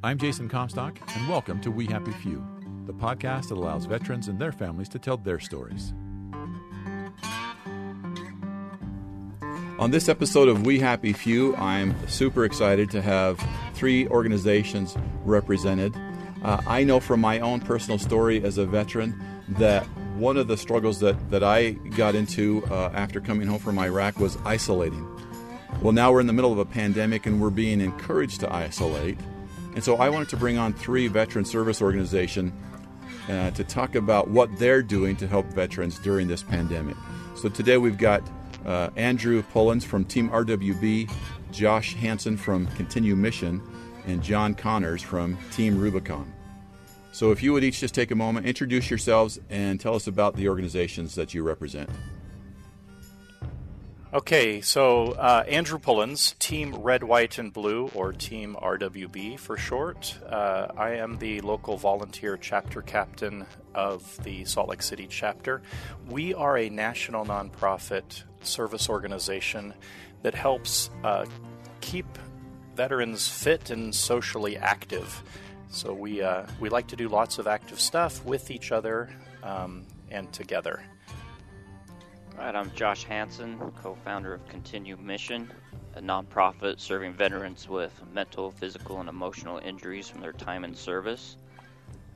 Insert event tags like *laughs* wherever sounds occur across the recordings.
I'm Jason Comstock, and welcome to We Happy Few, the podcast that allows veterans and their families to tell their stories. On this episode of We Happy Few, I'm super excited to have three organizations represented. Uh, I know from my own personal story as a veteran that one of the struggles that, that I got into uh, after coming home from Iraq was isolating. Well, now we're in the middle of a pandemic and we're being encouraged to isolate. And so I wanted to bring on three veteran service organizations uh, to talk about what they're doing to help veterans during this pandemic. So today we've got uh, Andrew Pullins from Team RWB, Josh Hanson from Continue Mission, and John Connors from Team Rubicon. So if you would each just take a moment, introduce yourselves, and tell us about the organizations that you represent. Okay, so uh, Andrew Pullins, Team Red, White, and Blue, or Team RWB for short. Uh, I am the local volunteer chapter captain of the Salt Lake City chapter. We are a national nonprofit service organization that helps uh, keep veterans fit and socially active. So we uh, we like to do lots of active stuff with each other um, and together. All right, I'm Josh Hanson, co-founder of Continue Mission, a nonprofit serving veterans with mental, physical, and emotional injuries from their time in service.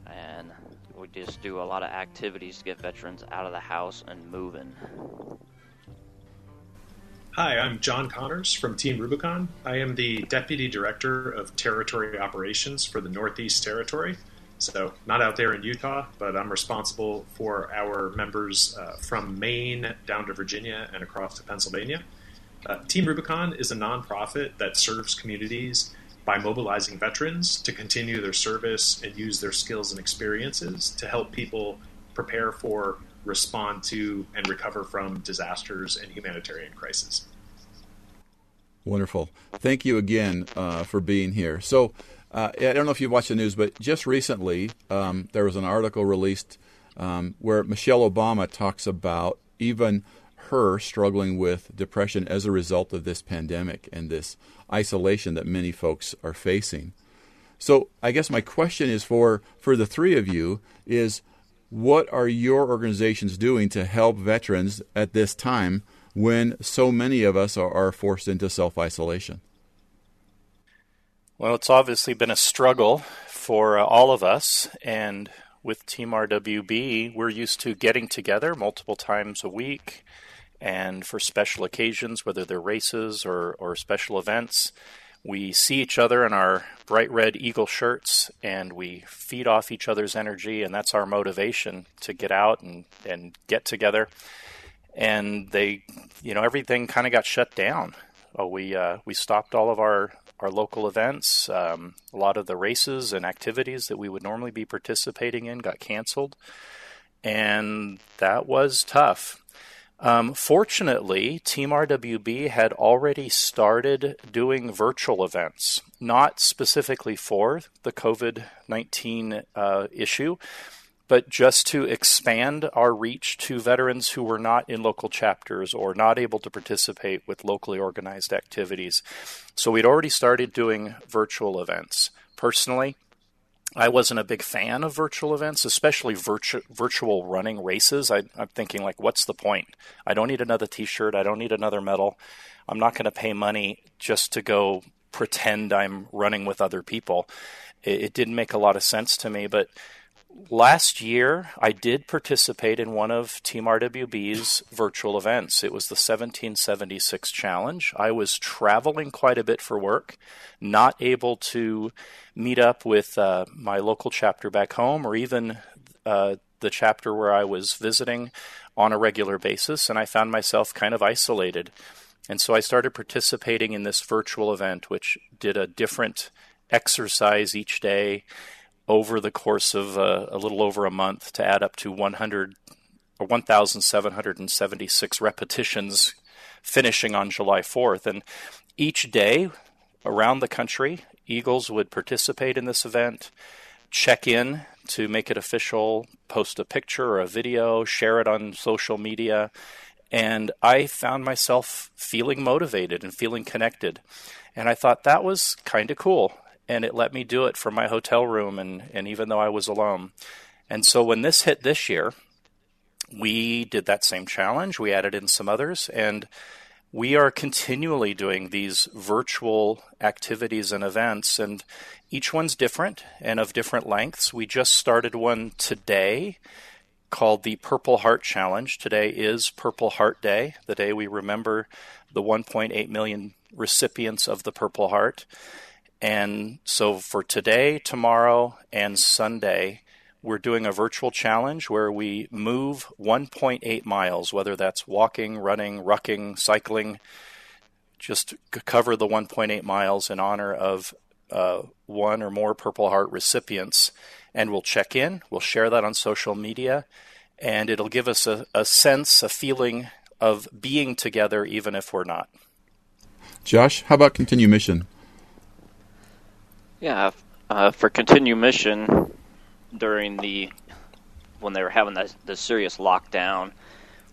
And we just do a lot of activities to get veterans out of the house and moving. Hi, I'm John Connors from Team Rubicon. I am the Deputy Director of Territory Operations for the Northeast Territory. So, not out there in Utah, but I'm responsible for our members uh, from Maine down to Virginia and across to Pennsylvania. Uh, Team Rubicon is a nonprofit that serves communities by mobilizing veterans to continue their service and use their skills and experiences to help people prepare for respond to and recover from disasters and humanitarian crises. Wonderful. Thank you again uh, for being here. So, uh, I don't know if you've watched the news, but just recently um, there was an article released um, where Michelle Obama talks about even her struggling with depression as a result of this pandemic and this isolation that many folks are facing. So, I guess my question is for for the three of you is what are your organizations doing to help veterans at this time when so many of us are, are forced into self isolation? Well, it's obviously been a struggle for uh, all of us. And with Team RWB, we're used to getting together multiple times a week and for special occasions, whether they're races or, or special events. We see each other in our bright red eagle shirts and we feed off each other's energy, and that's our motivation to get out and, and get together. And they, you know, everything kind of got shut down. Oh, we uh, we stopped all of our our local events. Um, a lot of the races and activities that we would normally be participating in got canceled, and that was tough. Um, fortunately, Team RWB had already started doing virtual events, not specifically for the COVID 19 uh, issue, but just to expand our reach to veterans who were not in local chapters or not able to participate with locally organized activities. So we'd already started doing virtual events. Personally, I wasn't a big fan of virtual events, especially virtu- virtual running races. I, am thinking, like, what's the point? I don't need another t shirt. I don't need another medal. I'm not going to pay money just to go pretend I'm running with other people. It, it didn't make a lot of sense to me. But last year, I did participate in one of Team RWB's virtual events. It was the 1776 Challenge. I was traveling quite a bit for work, not able to meet up with uh, my local chapter back home or even uh, the chapter where I was visiting on a regular basis, and I found myself kind of isolated. And so I started participating in this virtual event, which did a different exercise each day over the course of uh, a little over a month to add up to 100 or 1,776 repetitions, finishing on July 4th. And each day around the country, Eagles would participate in this event, check in to make it official, post a picture or a video, share it on social media. And I found myself feeling motivated and feeling connected. And I thought that was kind of cool. And it let me do it from my hotel room, and, and even though I was alone. And so when this hit this year, we did that same challenge. We added in some others, and we are continually doing these virtual activities and events, and each one's different and of different lengths. We just started one today called the Purple Heart Challenge. Today is Purple Heart Day, the day we remember the 1.8 million recipients of the Purple Heart. And so for today, tomorrow, and Sunday, we're doing a virtual challenge where we move 1.8 miles, whether that's walking, running, rucking, cycling, just cover the 1.8 miles in honor of uh, one or more Purple Heart recipients. And we'll check in, we'll share that on social media, and it'll give us a, a sense, a feeling of being together, even if we're not. Josh, how about Continue Mission? Yeah, uh, for Continue Mission, during the when they were having the, the serious lockdown,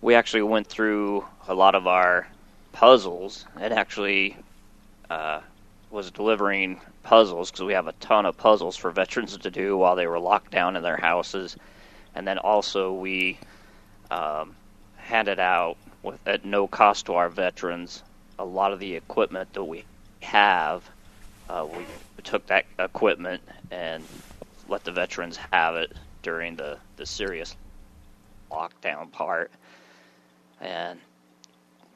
we actually went through a lot of our puzzles and actually uh, was delivering puzzles because we have a ton of puzzles for veterans to do while they were locked down in their houses, and then also we um, handed out with, at no cost to our veterans a lot of the equipment that we have. Uh, we took that equipment and let the veterans have it during the, the serious lockdown part. And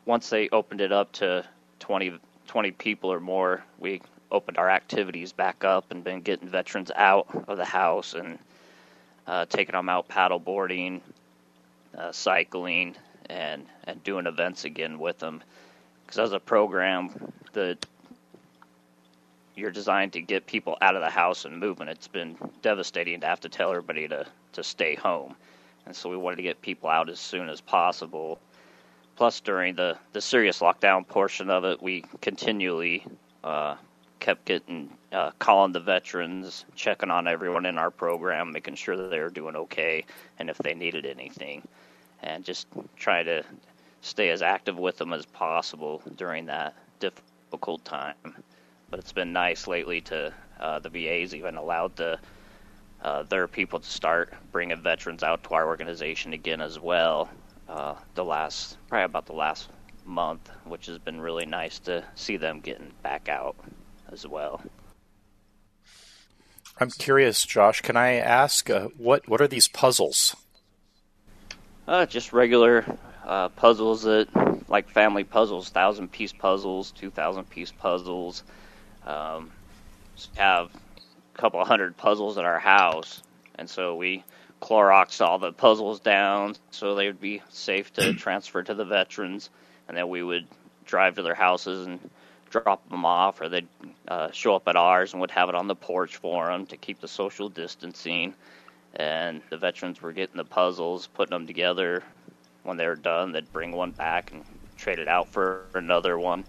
once they opened it up to 20, 20 people or more, we opened our activities back up and been getting veterans out of the house and uh, taking them out paddle boarding, uh, cycling, and and doing events again with them. Because as a program, the you're designed to get people out of the house and moving. It's been devastating to have to tell everybody to, to stay home. And so we wanted to get people out as soon as possible. Plus, during the, the serious lockdown portion of it, we continually uh, kept getting uh, calling the veterans, checking on everyone in our program, making sure that they were doing okay, and if they needed anything, and just try to stay as active with them as possible during that difficult time but it's been nice lately to uh, the VA's even allowed the uh, their people to start bringing veterans out to our organization again as well. Uh, the last probably about the last month, which has been really nice to see them getting back out as well. I'm curious, Josh. Can I ask uh, what what are these puzzles? Uh, just regular uh, puzzles that like family puzzles, thousand piece puzzles, two thousand piece puzzles. Um, have a couple hundred puzzles at our house, and so we Clorox all the puzzles down so they would be safe to *clears throat* transfer to the veterans, and then we would drive to their houses and drop them off, or they'd uh, show up at ours and would have it on the porch for them to keep the social distancing. And the veterans were getting the puzzles, putting them together. When they were done, they'd bring one back and trade it out for another one,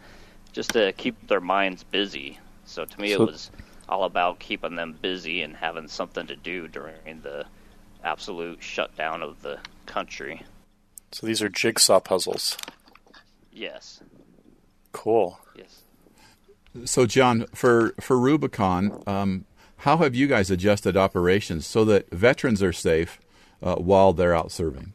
just to keep their minds busy. So to me, so, it was all about keeping them busy and having something to do during the absolute shutdown of the country. So these are jigsaw puzzles. Yes. Cool. Yes. So John, for for Rubicon, um, how have you guys adjusted operations so that veterans are safe uh, while they're out serving?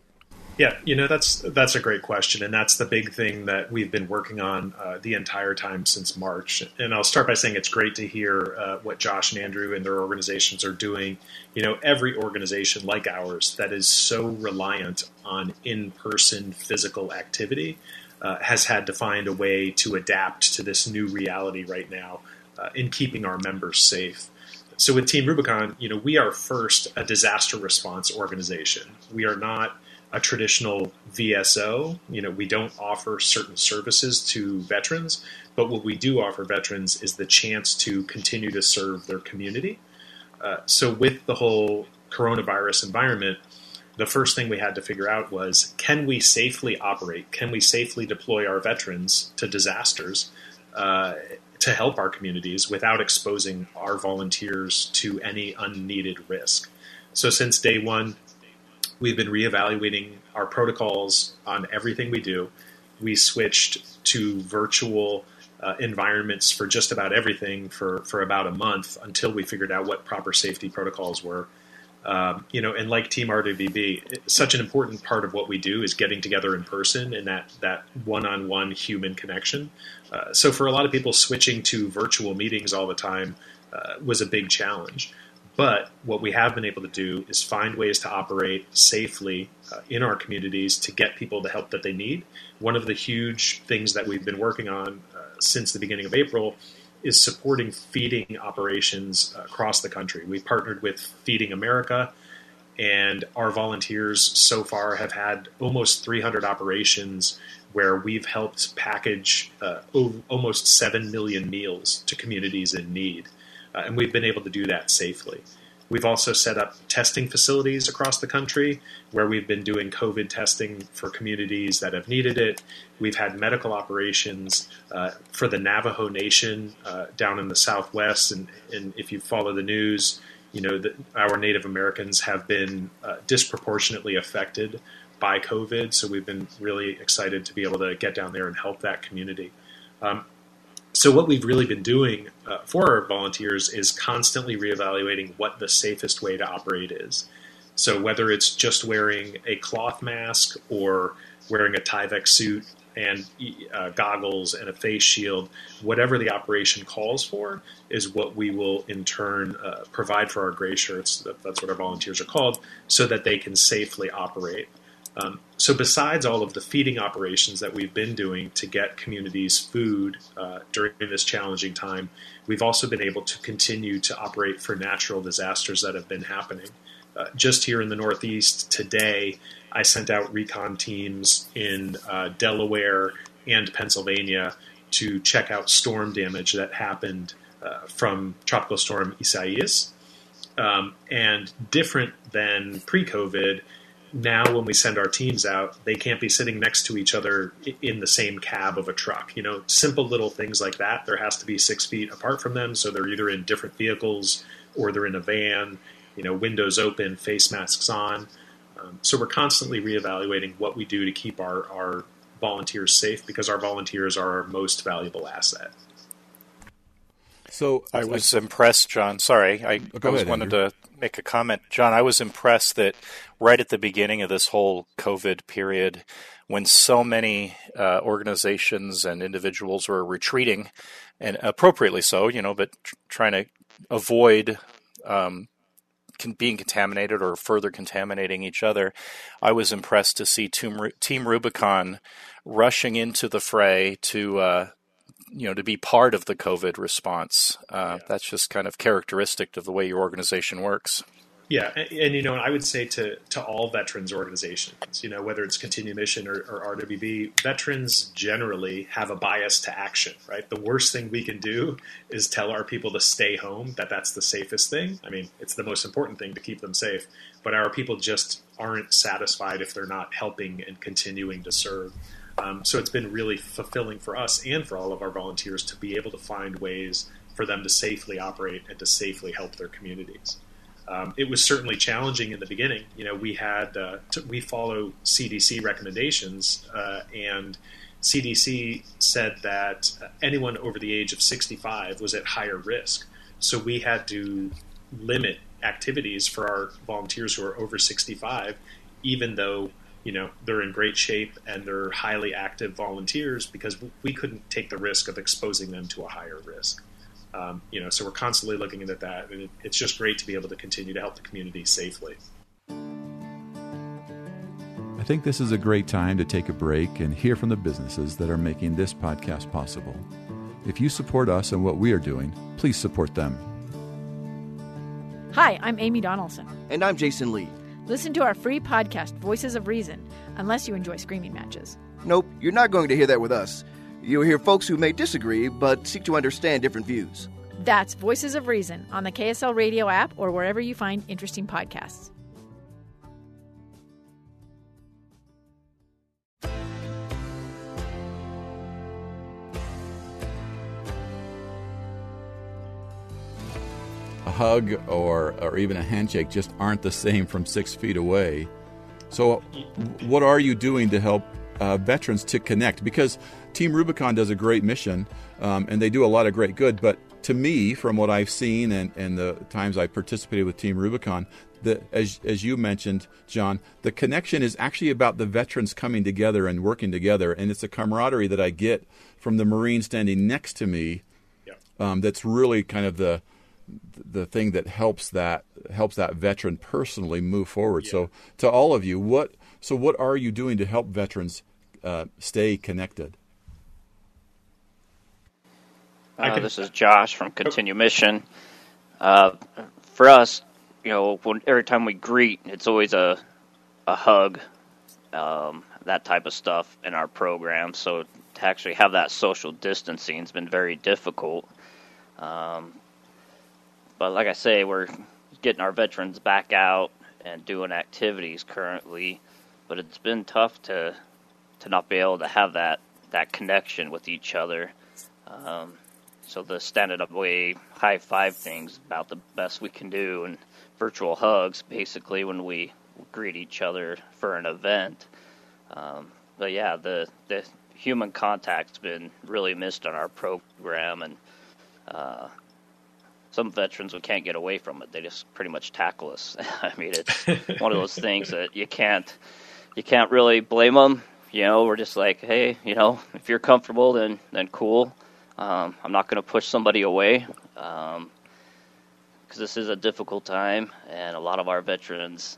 Yeah, you know that's that's a great question, and that's the big thing that we've been working on uh, the entire time since March. And I'll start by saying it's great to hear uh, what Josh and Andrew and their organizations are doing. You know, every organization like ours that is so reliant on in-person physical activity uh, has had to find a way to adapt to this new reality right now uh, in keeping our members safe. So with Team Rubicon, you know, we are first a disaster response organization. We are not a traditional VSO. You know, we don't offer certain services to veterans, but what we do offer veterans is the chance to continue to serve their community. Uh, so, with the whole coronavirus environment, the first thing we had to figure out was can we safely operate? Can we safely deploy our veterans to disasters uh, to help our communities without exposing our volunteers to any unneeded risk? So, since day one, We've been reevaluating our protocols on everything we do. We switched to virtual uh, environments for just about everything for, for about a month until we figured out what proper safety protocols were. Um, you know, and like Team RWB, such an important part of what we do is getting together in person and that that one-on-one human connection. Uh, so for a lot of people, switching to virtual meetings all the time uh, was a big challenge. But what we have been able to do is find ways to operate safely uh, in our communities to get people the help that they need. One of the huge things that we've been working on uh, since the beginning of April is supporting feeding operations across the country. We partnered with Feeding America, and our volunteers so far have had almost 300 operations where we've helped package uh, almost 7 million meals to communities in need uh, and we've been able to do that safely. We've also set up testing facilities across the country where we've been doing COVID testing for communities that have needed it. We've had medical operations uh, for the Navajo Nation uh, down in the Southwest, and, and, if you follow the news, you know that our Native Americans have been uh, disproportionately affected by COVID. So we've been really excited to be able to get down there and help that community. Um, so what we've really been doing uh, for our volunteers is constantly reevaluating what the safest way to operate is. So whether it's just wearing a cloth mask or wearing a Tyvek suit and uh, goggles and a face shield, whatever the operation calls for, is what we will in turn uh, provide for our gray shirts. That's what our volunteers are called, so that they can safely operate. Um, so, besides all of the feeding operations that we've been doing to get communities food uh, during this challenging time, we've also been able to continue to operate for natural disasters that have been happening. Uh, just here in the Northeast today, I sent out recon teams in uh, Delaware and Pennsylvania to check out storm damage that happened uh, from Tropical Storm Isaias. Um, and different than pre COVID, now when we send our teams out, they can't be sitting next to each other in the same cab of a truck. You know, simple little things like that. There has to be six feet apart from them, so they're either in different vehicles or they're in a van. You know, windows open, face masks on. Um, so we're constantly reevaluating what we do to keep our, our volunteers safe because our volunteers are our most valuable asset. So I was I, impressed, John. Sorry, I, I ahead, wanted Andrew. to make a comment, John. I was impressed that right at the beginning of this whole COVID period, when so many uh, organizations and individuals were retreating, and appropriately so, you know, but tr- trying to avoid um, con- being contaminated or further contaminating each other, I was impressed to see Team, Team Rubicon rushing into the fray to uh, you know to be part of the COVID response. Uh, yeah. That's just kind of characteristic of the way your organization works. Yeah, and, and, you know, I would say to to all veterans organizations, you know, whether it's Continue Mission or, or, RWB, veterans generally have a bias to action. Right, the worst thing we can do is tell our people to stay home. That that's the safest thing. I mean, it's the most important thing to keep them safe. But our people just aren't satisfied if they're not helping and continuing to serve. Um, so it's been really fulfilling for us and for all of our volunteers to be able to find ways for them to safely operate and to safely help their communities. Um, it was certainly challenging in the beginning. You know, we had uh, we follow CDC recommendations, uh, and CDC said that anyone over the age of 65 was at higher risk. So we had to limit activities for our volunteers who are over 65, even though you know they're in great shape and they're highly active volunteers because we couldn't take the risk of exposing them to a higher risk. Um, you know, so we're constantly looking at that, and it, it's just great to be able to continue to help the community safely. I think this is a great time to take a break and hear from the businesses that are making this podcast possible. If you support us and what we are doing, please support them. Hi, I'm Amy Donaldson. And I'm Jason Lee. Listen to our free podcast, Voices of Reason, unless you enjoy screaming matches. Nope, you're not going to hear that with us. You'll hear folks who may disagree but seek to understand different views. That's Voices of Reason on the KSL Radio app or wherever you find interesting podcasts. A hug or, or even a handshake just aren't the same from six feet away. So, what are you doing to help uh, veterans to connect because Team Rubicon does a great mission um, and they do a lot of great good. But to me, from what I've seen and, and the times I participated with Team Rubicon, the, as, as you mentioned, John, the connection is actually about the veterans coming together and working together. And it's a camaraderie that I get from the Marine standing next to me um, that's really kind of the the thing that helps that helps that veteran personally move forward. Yeah. So to all of you, what so what are you doing to help veterans uh, stay connected? Uh, this is Josh from Continue Mission. Uh, for us, you know, when, every time we greet, it's always a a hug, um, that type of stuff in our program. So to actually have that social distancing has been very difficult. Um, but like I say, we're getting our veterans back out and doing activities currently. But it's been tough to to not be able to have that that connection with each other. Um, so the standing up way high five things about the best we can do, and virtual hugs basically when we greet each other for an event. Um, but yeah, the the human contact's been really missed on our program, and uh, some veterans we can't get away from it. They just pretty much tackle us. *laughs* I mean, it's *laughs* one of those things that you can't you can't really blame them. You know, we're just like, hey, you know, if you're comfortable, then then cool. Um, I'm not going to push somebody away because um, this is a difficult time, and a lot of our veterans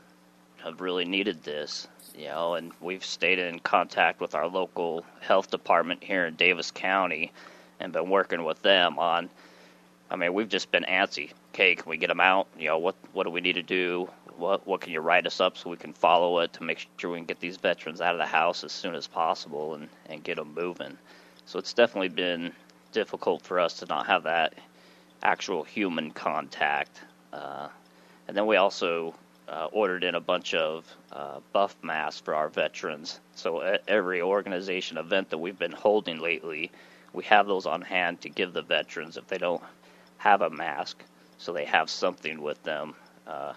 have really needed this. You know, and we've stayed in contact with our local health department here in Davis County, and been working with them on I mean, we've just been antsy. Okay, can we get them out? You know, what what do we need to do? What what can you write us up so we can follow it to make sure we can get these veterans out of the house as soon as possible and and get them moving. So it's definitely been difficult for us to not have that actual human contact. Uh, and then we also uh, ordered in a bunch of uh, buff masks for our veterans. So every organization event that we've been holding lately, we have those on hand to give the veterans if they don't have a mask, so they have something with them uh,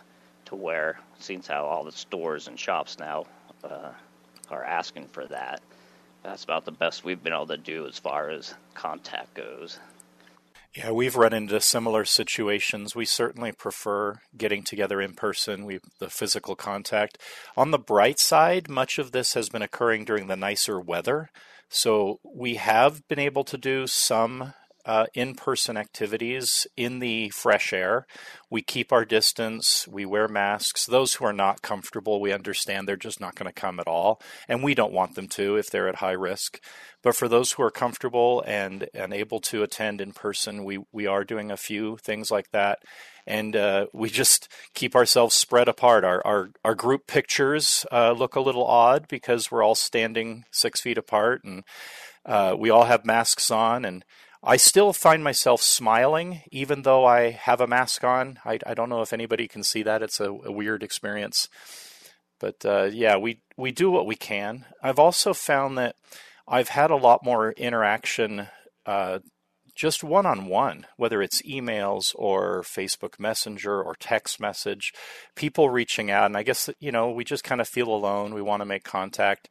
to wear. Seems how all the stores and shops now uh, are asking for that. That's about the best we've been able to do as far as contact goes. Yeah, we've run into similar situations. We certainly prefer getting together in person, we the physical contact. On the bright side, much of this has been occurring during the nicer weather. So we have been able to do some uh, in person activities in the fresh air. We keep our distance, we wear masks. Those who are not comfortable, we understand they're just not going to come at all, and we don't want them to if they're at high risk. But for those who are comfortable and, and able to attend in person, we, we are doing a few things like that. And uh, we just keep ourselves spread apart. Our, our, our group pictures uh, look a little odd because we're all standing six feet apart and uh, we all have masks on and I still find myself smiling even though I have a mask on. I, I don't know if anybody can see that. It's a, a weird experience. But uh, yeah, we, we do what we can. I've also found that I've had a lot more interaction uh, just one on one, whether it's emails or Facebook Messenger or text message, people reaching out. And I guess, you know, we just kind of feel alone. We want to make contact.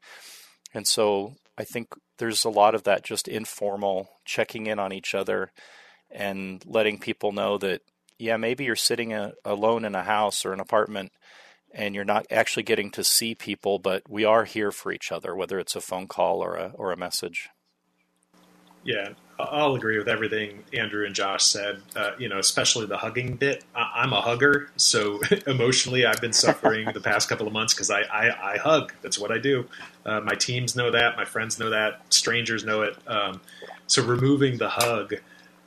And so I think there's a lot of that just informal checking in on each other and letting people know that yeah maybe you're sitting a, alone in a house or an apartment and you're not actually getting to see people but we are here for each other whether it's a phone call or a or a message. Yeah I'll agree with everything Andrew and Josh said. Uh, you know, especially the hugging bit. I- am a hugger, so *laughs* emotionally, I've been suffering the past couple of months because I, I, I, hug. That's what I do. Uh, my teams know that. My friends know that. Strangers know it. Um, so removing the hug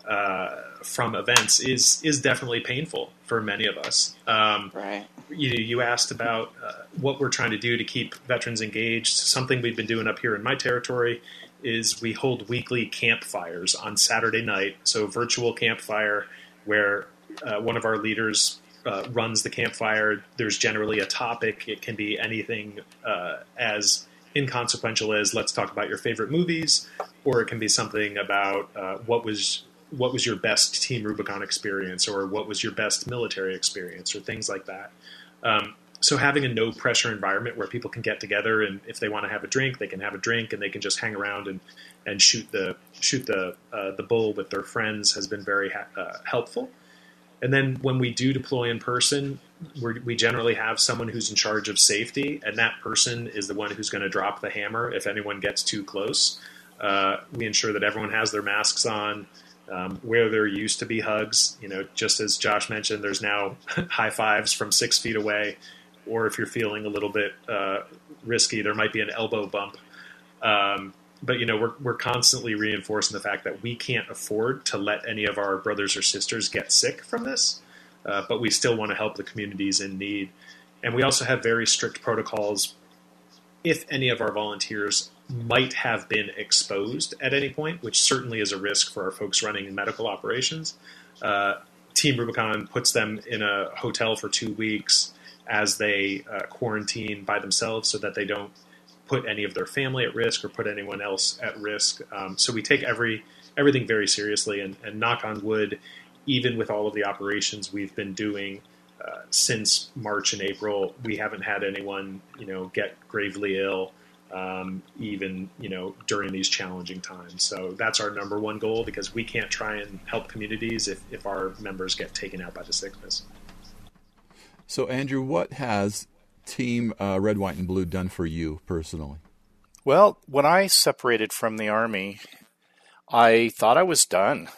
uh, from events is is definitely painful for many of us. Um, right. You you asked about uh, what we're trying to do to keep veterans engaged. Something we've been doing up here in my territory is we hold weekly campfires on Saturday night. So virtual campfire where uh, one of our leaders uh, runs the campfire. There's generally a topic. It can be anything uh, as inconsequential as let's talk about your favorite movies, or it can be something about uh, what was what was your best Team Rubicon experience, or what was your best military experience, or things like that. Um, so having a no pressure environment where people can get together and if they want to have a drink, they can have a drink and they can just hang around and, and shoot the shoot the uh, the bull with their friends has been very ha- uh, helpful. And then when we do deploy in person, we generally have someone who's in charge of safety, and that person is the one who's going to drop the hammer if anyone gets too close. Uh, we ensure that everyone has their masks on. Um, where there used to be hugs, you know, just as Josh mentioned, there's now *laughs* high fives from six feet away, or if you're feeling a little bit uh, risky, there might be an elbow bump. Um, but you know, we're we're constantly reinforcing the fact that we can't afford to let any of our brothers or sisters get sick from this, uh, but we still want to help the communities in need, and we also have very strict protocols. If any of our volunteers might have been exposed at any point, which certainly is a risk for our folks running medical operations. Uh, Team Rubicon puts them in a hotel for two weeks as they uh, quarantine by themselves so that they don't put any of their family at risk or put anyone else at risk. Um, so we take every everything very seriously, and, and, knock on wood, even with all of the operations we've been doing uh, since March and April, we haven't had anyone you know get gravely ill um, even you know during these challenging times. So that's our number one goal because we can't try and help communities if, if our members get taken out by the sickness. So Andrew, what has Team uh, Red, White, and Blue done for you personally? Well, when I separated from the army, I thought I was done.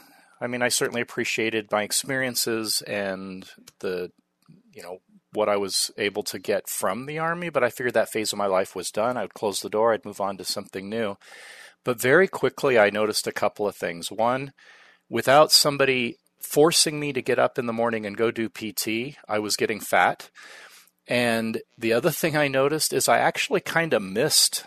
I mean, I certainly appreciated my experiences and the you know what I was able to get from the army, but I figured that phase of my life was done. I would close the door, I'd move on to something new. But very quickly, I noticed a couple of things. One, without somebody forcing me to get up in the morning and go do PT, I was getting fat. And the other thing I noticed is I actually kind of missed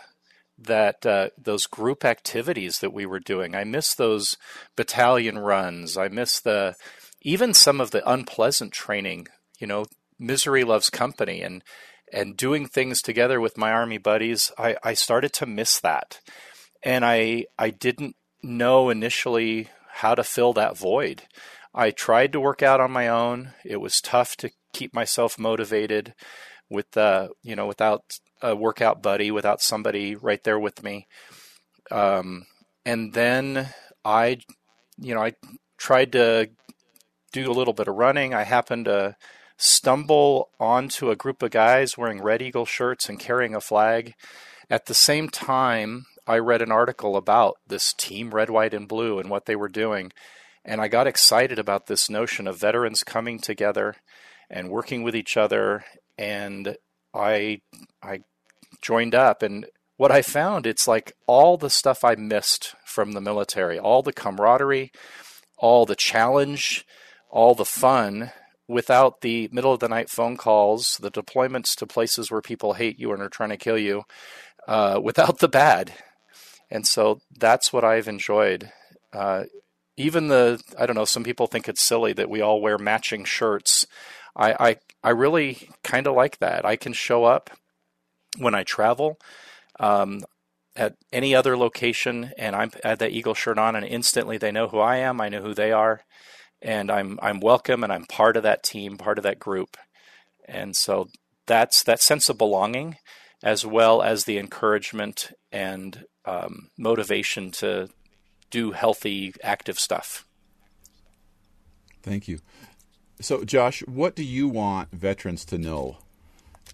that uh, those group activities that we were doing. I missed those battalion runs. I missed the even some of the unpleasant training. You know, misery loves company and and doing things together with my army buddies I, I started to miss that and i i didn't know initially how to fill that void i tried to work out on my own it was tough to keep myself motivated with uh you know without a workout buddy without somebody right there with me um and then i you know i tried to do a little bit of running i happened to stumble onto a group of guys wearing Red Eagle shirts and carrying a flag. At the same time, I read an article about this team Red, White, and Blue and what they were doing. And I got excited about this notion of veterans coming together and working with each other. And I, I joined up. And what I found, it's like all the stuff I missed from the military, all the camaraderie, all the challenge, all the fun without the middle of the night phone calls, the deployments to places where people hate you and are trying to kill you, uh, without the bad. And so that's what I've enjoyed. Uh, even the, I don't know, some people think it's silly that we all wear matching shirts. I, I, I really kind of like that. I can show up when I travel. Um, at any other location and I'm at that Eagle shirt on and instantly they know who I am, I know who they are and I'm I'm welcome and I'm part of that team, part of that group. And so that's that sense of belonging, as well as the encouragement and um, motivation to do healthy, active stuff. Thank you. So, Josh, what do you want veterans to know?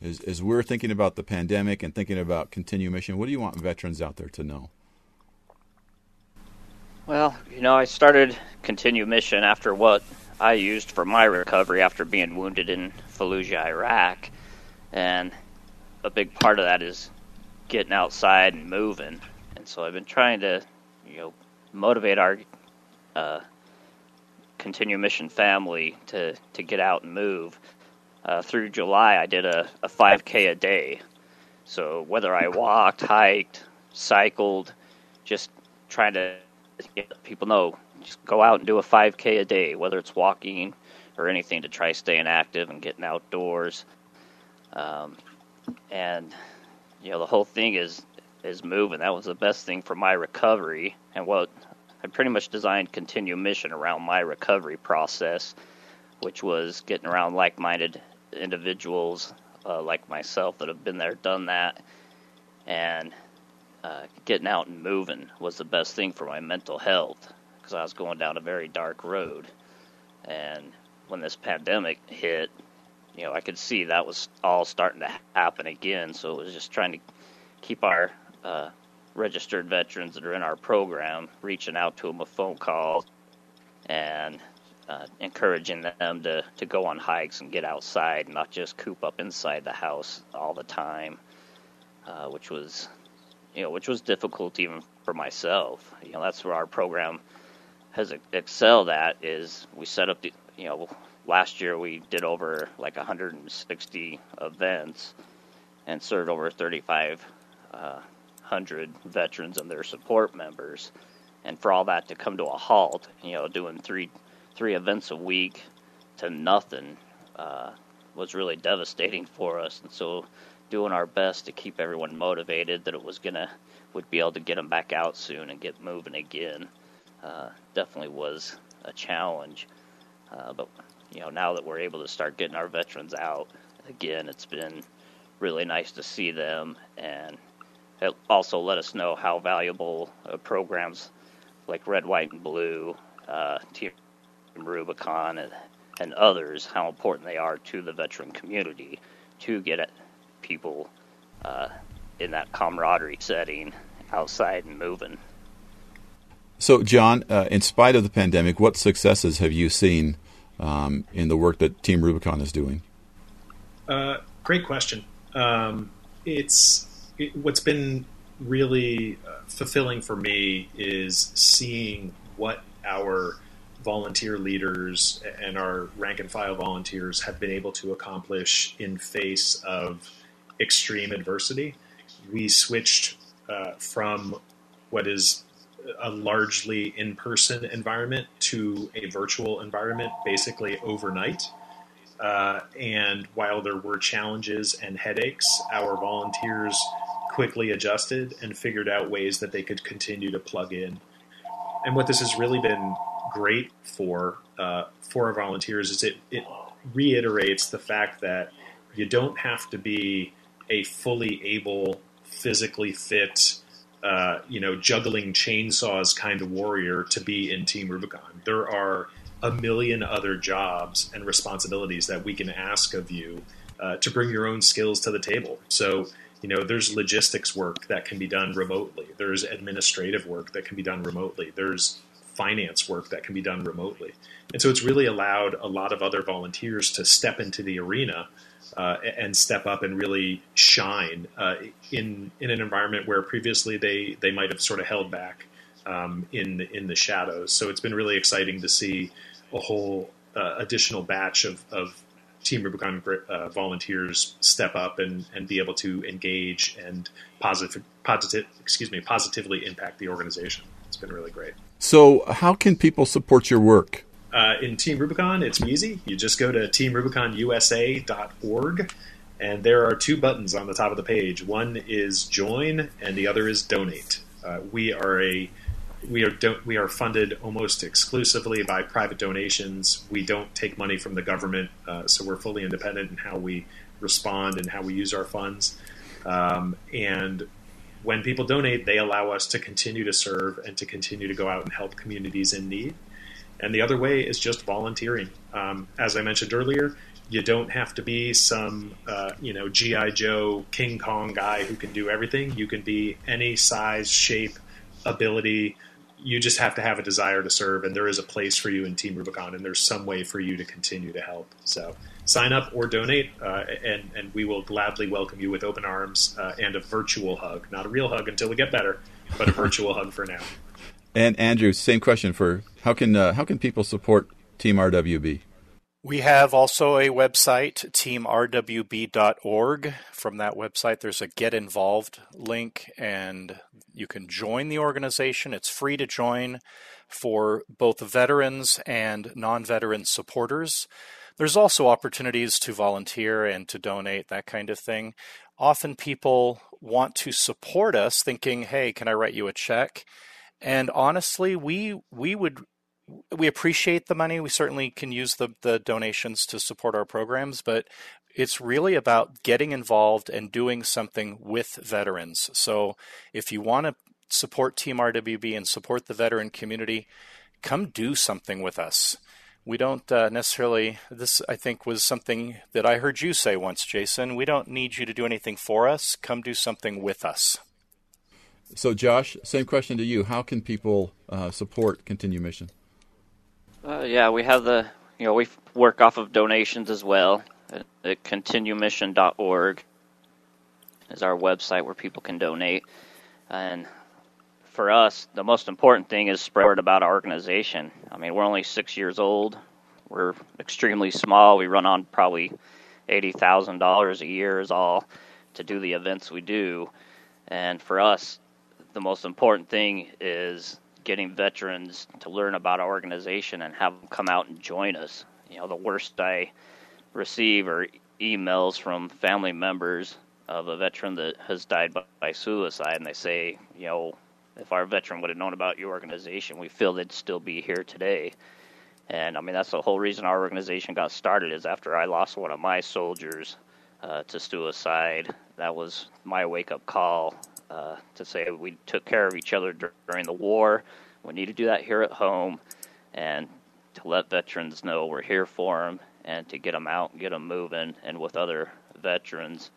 As, as we're thinking about the pandemic and thinking about continue mission, what do you want veterans out there to know? Well, you know, I started Continue Mission after what I used for my recovery after being wounded in Fallujah, Iraq. And a big part of that is getting outside and moving. And so I've been trying to, you know, motivate our uh, Continue Mission family to, to get out and move. Uh, through July, I did a, a 5K a day. So whether I walked, hiked, cycled, just trying to get people know just go out and do a 5K a day, whether it's walking or anything to try staying active and getting outdoors. Um, and you know the whole thing is is moving. That was the best thing for my recovery, and what I pretty much designed Continue Mission around my recovery process, which was getting around like-minded individuals, uh, like myself that have been there, done that, and uh, getting out and moving was the best thing for my mental health because I was going down a very dark road. And when this pandemic hit, you know, I could see that was all starting to happen again. So it was just trying to keep our uh, registered veterans that are in our program reaching out to them with phone calls and uh, encouraging them to, to go on hikes and get outside, not just coop up inside the house all the time, uh, which was, you know, which was difficult even for myself. You know, that's where our program has excelled at is we set up the, you know, last year we did over like 160 events and served over 35 uh, veterans and their support members. And for all that to come to a halt, you know, doing three three events a week to nothing uh, was really devastating for us. And so, doing our best to keep everyone motivated that it was gonna would be able to get them back out soon and get moving again uh, definitely was a challenge. Uh, but you know, now that we're able to start getting our veterans out again, it's been really nice to see them, and it also let us know how valuable uh, programs like Red, White, and Blue, uh, Team Rubicon, and, and others, how important they are to the veteran community to get people uh, in that camaraderie setting outside and moving. So, John, uh, in spite of the pandemic, what successes have you seen um, in the work that Team Rubicon is doing? Uh, great question. Um, it's it, what's been really uh, fulfilling for me is seeing what our volunteer leaders and our rank and file volunteers have been able to accomplish in face of extreme adversity. We switched uh, from what is a largely in person environment to a virtual environment basically overnight. Uh, and while there were challenges and headaches, our volunteers quickly adjusted and figured out ways that they could continue to plug in. And what this has really been great for uh, for our volunteers is it, it reiterates the fact that you don't have to be a fully able, physically fit, uh, you know, juggling chainsaws kind of warrior to be in Team Rubicon. There are a million other jobs and responsibilities that we can ask of you uh, to bring your own skills to the table. So, you know, there's logistics work that can be done remotely. There's administrative work that can be done remotely. There's finance work that can be done remotely. And so it's really allowed a lot of other volunteers to step into the arena uh, and step up and really shine uh, in in an environment where previously they they might have sort of held back um, in the, in the shadows. So it's been really exciting to see a whole uh, additional batch of, of Team Rubicon uh, volunteers step up and, and be able to engage and positive positive excuse me positively impact the organization. It's been really great. So, how can people support your work? Uh, in Team Rubicon, it's easy. You just go to teamrubiconusa.org, and there are two buttons on the top of the page. One is join, and the other is donate. Uh, we are a we are do, we are funded almost exclusively by private donations. We don't take money from the government, uh, so we're fully independent in how we respond and how we use our funds. Um, and when people donate, they allow us to continue to serve and to continue to go out and help communities in need. And the other way is just volunteering. Um, as I mentioned earlier, you don't have to be some, uh, you know, GI Joe King Kong guy who can do everything. You can be any size, shape, ability. You just have to have a desire to serve, and there is a place for you in Team Rubicon, and there's some way for you to continue to help. So sign up or donate, uh, and and we will gladly welcome you with open arms uh, and a virtual hug, not a real hug until we get better, but a virtual *laughs* hug for now. And Andrew, same question for how can uh, how can people support Team RWB? We have also a website, teamrwb.org. From that website, there's a Get Involved link, and you can join the organization. It's free to join for both veterans and non veteran supporters. There's also opportunities to volunteer and to donate, that kind of thing. Often people want to support us thinking, hey, can I write you a check? And honestly, we we would we appreciate the money. We certainly can use the, the donations to support our programs, but it's really about getting involved and doing something with veterans. So if you want to support Team RWB and support the veteran community, come do something with us. We don't uh, necessarily, this I think was something that I heard you say once, Jason. We don't need you to do anything for us. Come do something with us. So, Josh, same question to you. How can people uh, support Continue Mission? Uh, yeah, we have the, you know, we work off of donations as well at, at continuemission.org is our website where people can donate. And for us, the most important thing is spread word about our organization. I mean, we're only six years old. We're extremely small. We run on probably eighty thousand dollars a year is all to do the events we do. And for us, the most important thing is getting veterans to learn about our organization and have them come out and join us. You know, the worst I receive are emails from family members of a veteran that has died by, suicide, and they say, you know, if our veteran would have known about your organization, we feel they'd still be here today. And I mean, that's the whole reason our organization got started is after I lost one of my soldiers uh, to suicide. That was my wake up call uh, to say we took care of each other during the war. We need to do that here at home, and to let veterans know we're here for them, and to get them out, and get them moving, and with other veterans.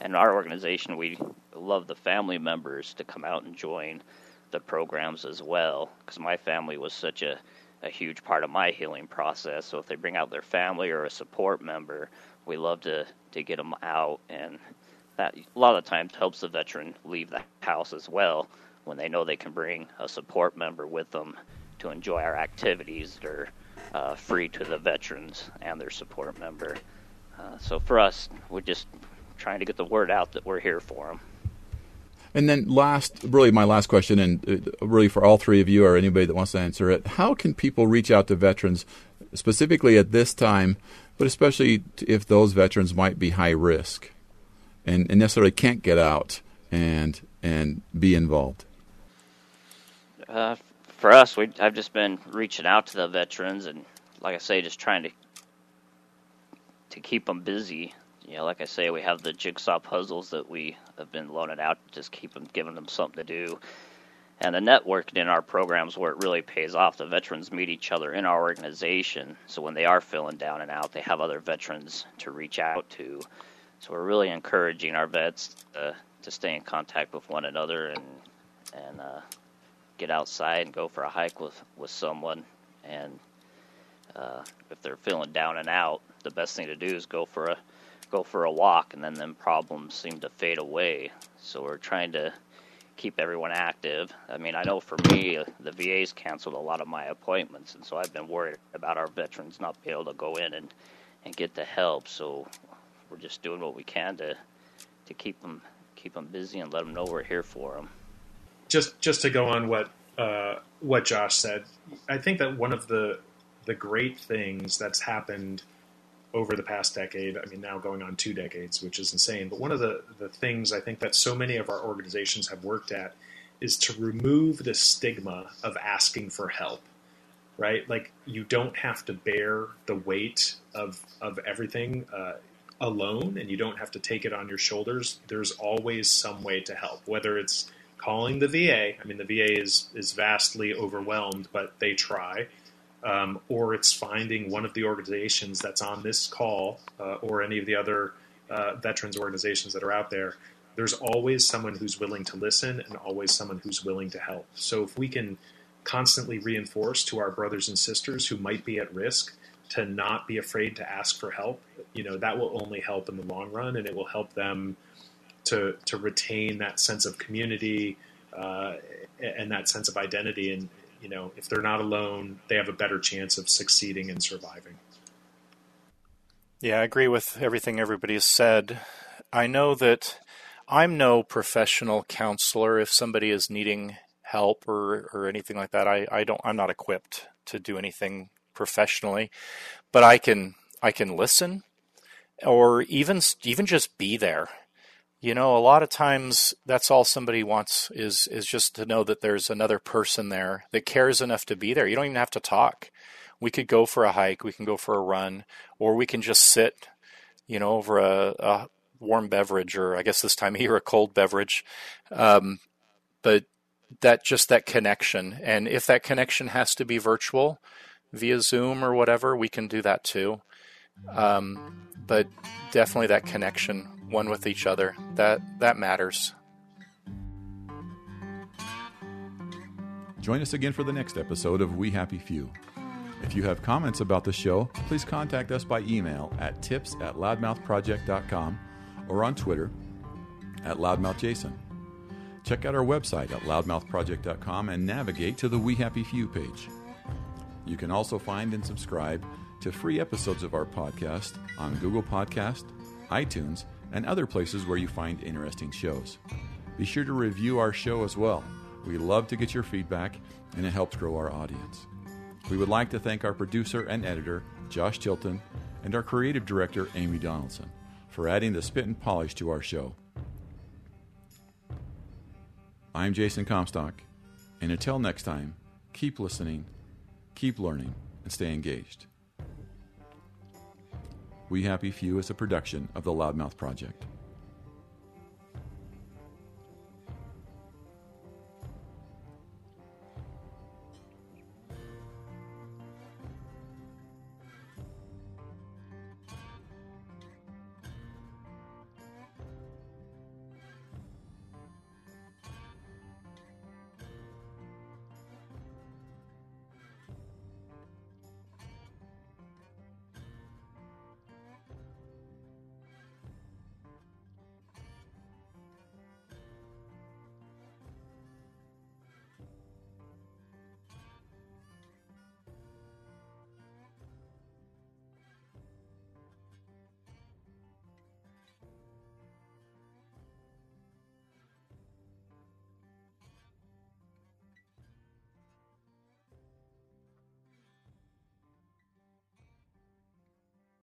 And our organization, we love the family members to come out and join the programs as well, because my family was such a a huge part of my healing process. So if they bring out their family or a support member, we love to to get them out and that a lot of times helps the veteran leave the house as well when they know they can bring a support member with them to enjoy our activities that are uh, free to the veterans and their support member. Uh, so for us, we're just trying to get the word out that we're here for them. And then last, really my last question, and uh, really for all three of you or anybody that wants to answer it, how can people reach out to veterans specifically at this time, but especially if those veterans might be high risk? And, and necessarily can't get out and and be involved? Uh, for us, we I've just been reaching out to the veterans and, like I say, just trying to to keep them busy. You know, like I say, we have the jigsaw puzzles that we have been loaning out, just keep them, giving them something to do. And the networking in our programs where it really pays off. The veterans meet each other in our organization, so when they are feeling down and out, they have other veterans to reach out to. So we're really encouraging our vets to, to stay in contact with one another and and uh, get outside and go for a hike with with someone. And uh, if they're feeling down and out, the best thing to do is go for a go for a walk, and then them problems seem to fade away. So we're trying to keep everyone active. I mean, I know for me, uh, the VA's canceled a lot of my appointments, and so I've been worried about our veterans not being able to go in and and get the help. So we're just doing what we can to to keep them keep them busy and let them know we're here for them. Just just to go on what uh, what Josh said, I think that one of the the great things that's happened over the past decade, I mean now going on two decades, which is insane, but one of the, the things I think that so many of our organizations have worked at is to remove the stigma of asking for help. Right? Like you don't have to bear the weight of of everything. Uh, alone and you don't have to take it on your shoulders, there's always some way to help. Whether it's calling the VA, I mean, the VA is, is vastly overwhelmed, but they try. Um, or it's finding one of the organizations that's on this call uh, or any of the other uh, veterans organizations that are out there. There's always someone who's willing to listen and always someone who's willing to help. So if we can constantly reinforce to our brothers and sisters who might be at risk to not be afraid to ask for help, you know, that will only help in the long run, and it will help them to to retain that sense of community uh, and that sense of identity. And you know, if they're not alone, they have a better chance of succeeding and surviving. Yeah, I agree with everything everybody has said. I know that I'm no professional counselor. If somebody is needing help or, or anything like that, I, I don't I'm not equipped to do anything professionally, but I can I can listen or even even just be there. You know, a lot of times that's all somebody wants is is just to know that there's another person there that cares enough to be there. You don't even have to talk. We could go for a hike, we can go for a run, or we can just sit, you know, over a, a warm beverage, or I guess this time of year a cold beverage. Um, but that just that connection, and if that connection has to be virtual, via Zoom or whatever, we can do that too. Um, but definitely that connection, one with each other, that that matters. Join us again for the next episode of We Happy Few. If you have comments about the show, please contact us by email at tips at loudmouthproject.com or on Twitter at loudmouthjason. Check out our website at loudmouthproject.com and navigate to the We Happy Few page. You can also find and subscribe to free episodes of our podcast on Google Podcast, iTunes, and other places where you find interesting shows. Be sure to review our show as well. We love to get your feedback, and it helps grow our audience. We would like to thank our producer and editor, Josh Tilton, and our creative director, Amy Donaldson, for adding the spit and polish to our show. I'm Jason Comstock, and until next time, keep listening, keep learning, and stay engaged. We Happy Few is a production of the Loudmouth Project.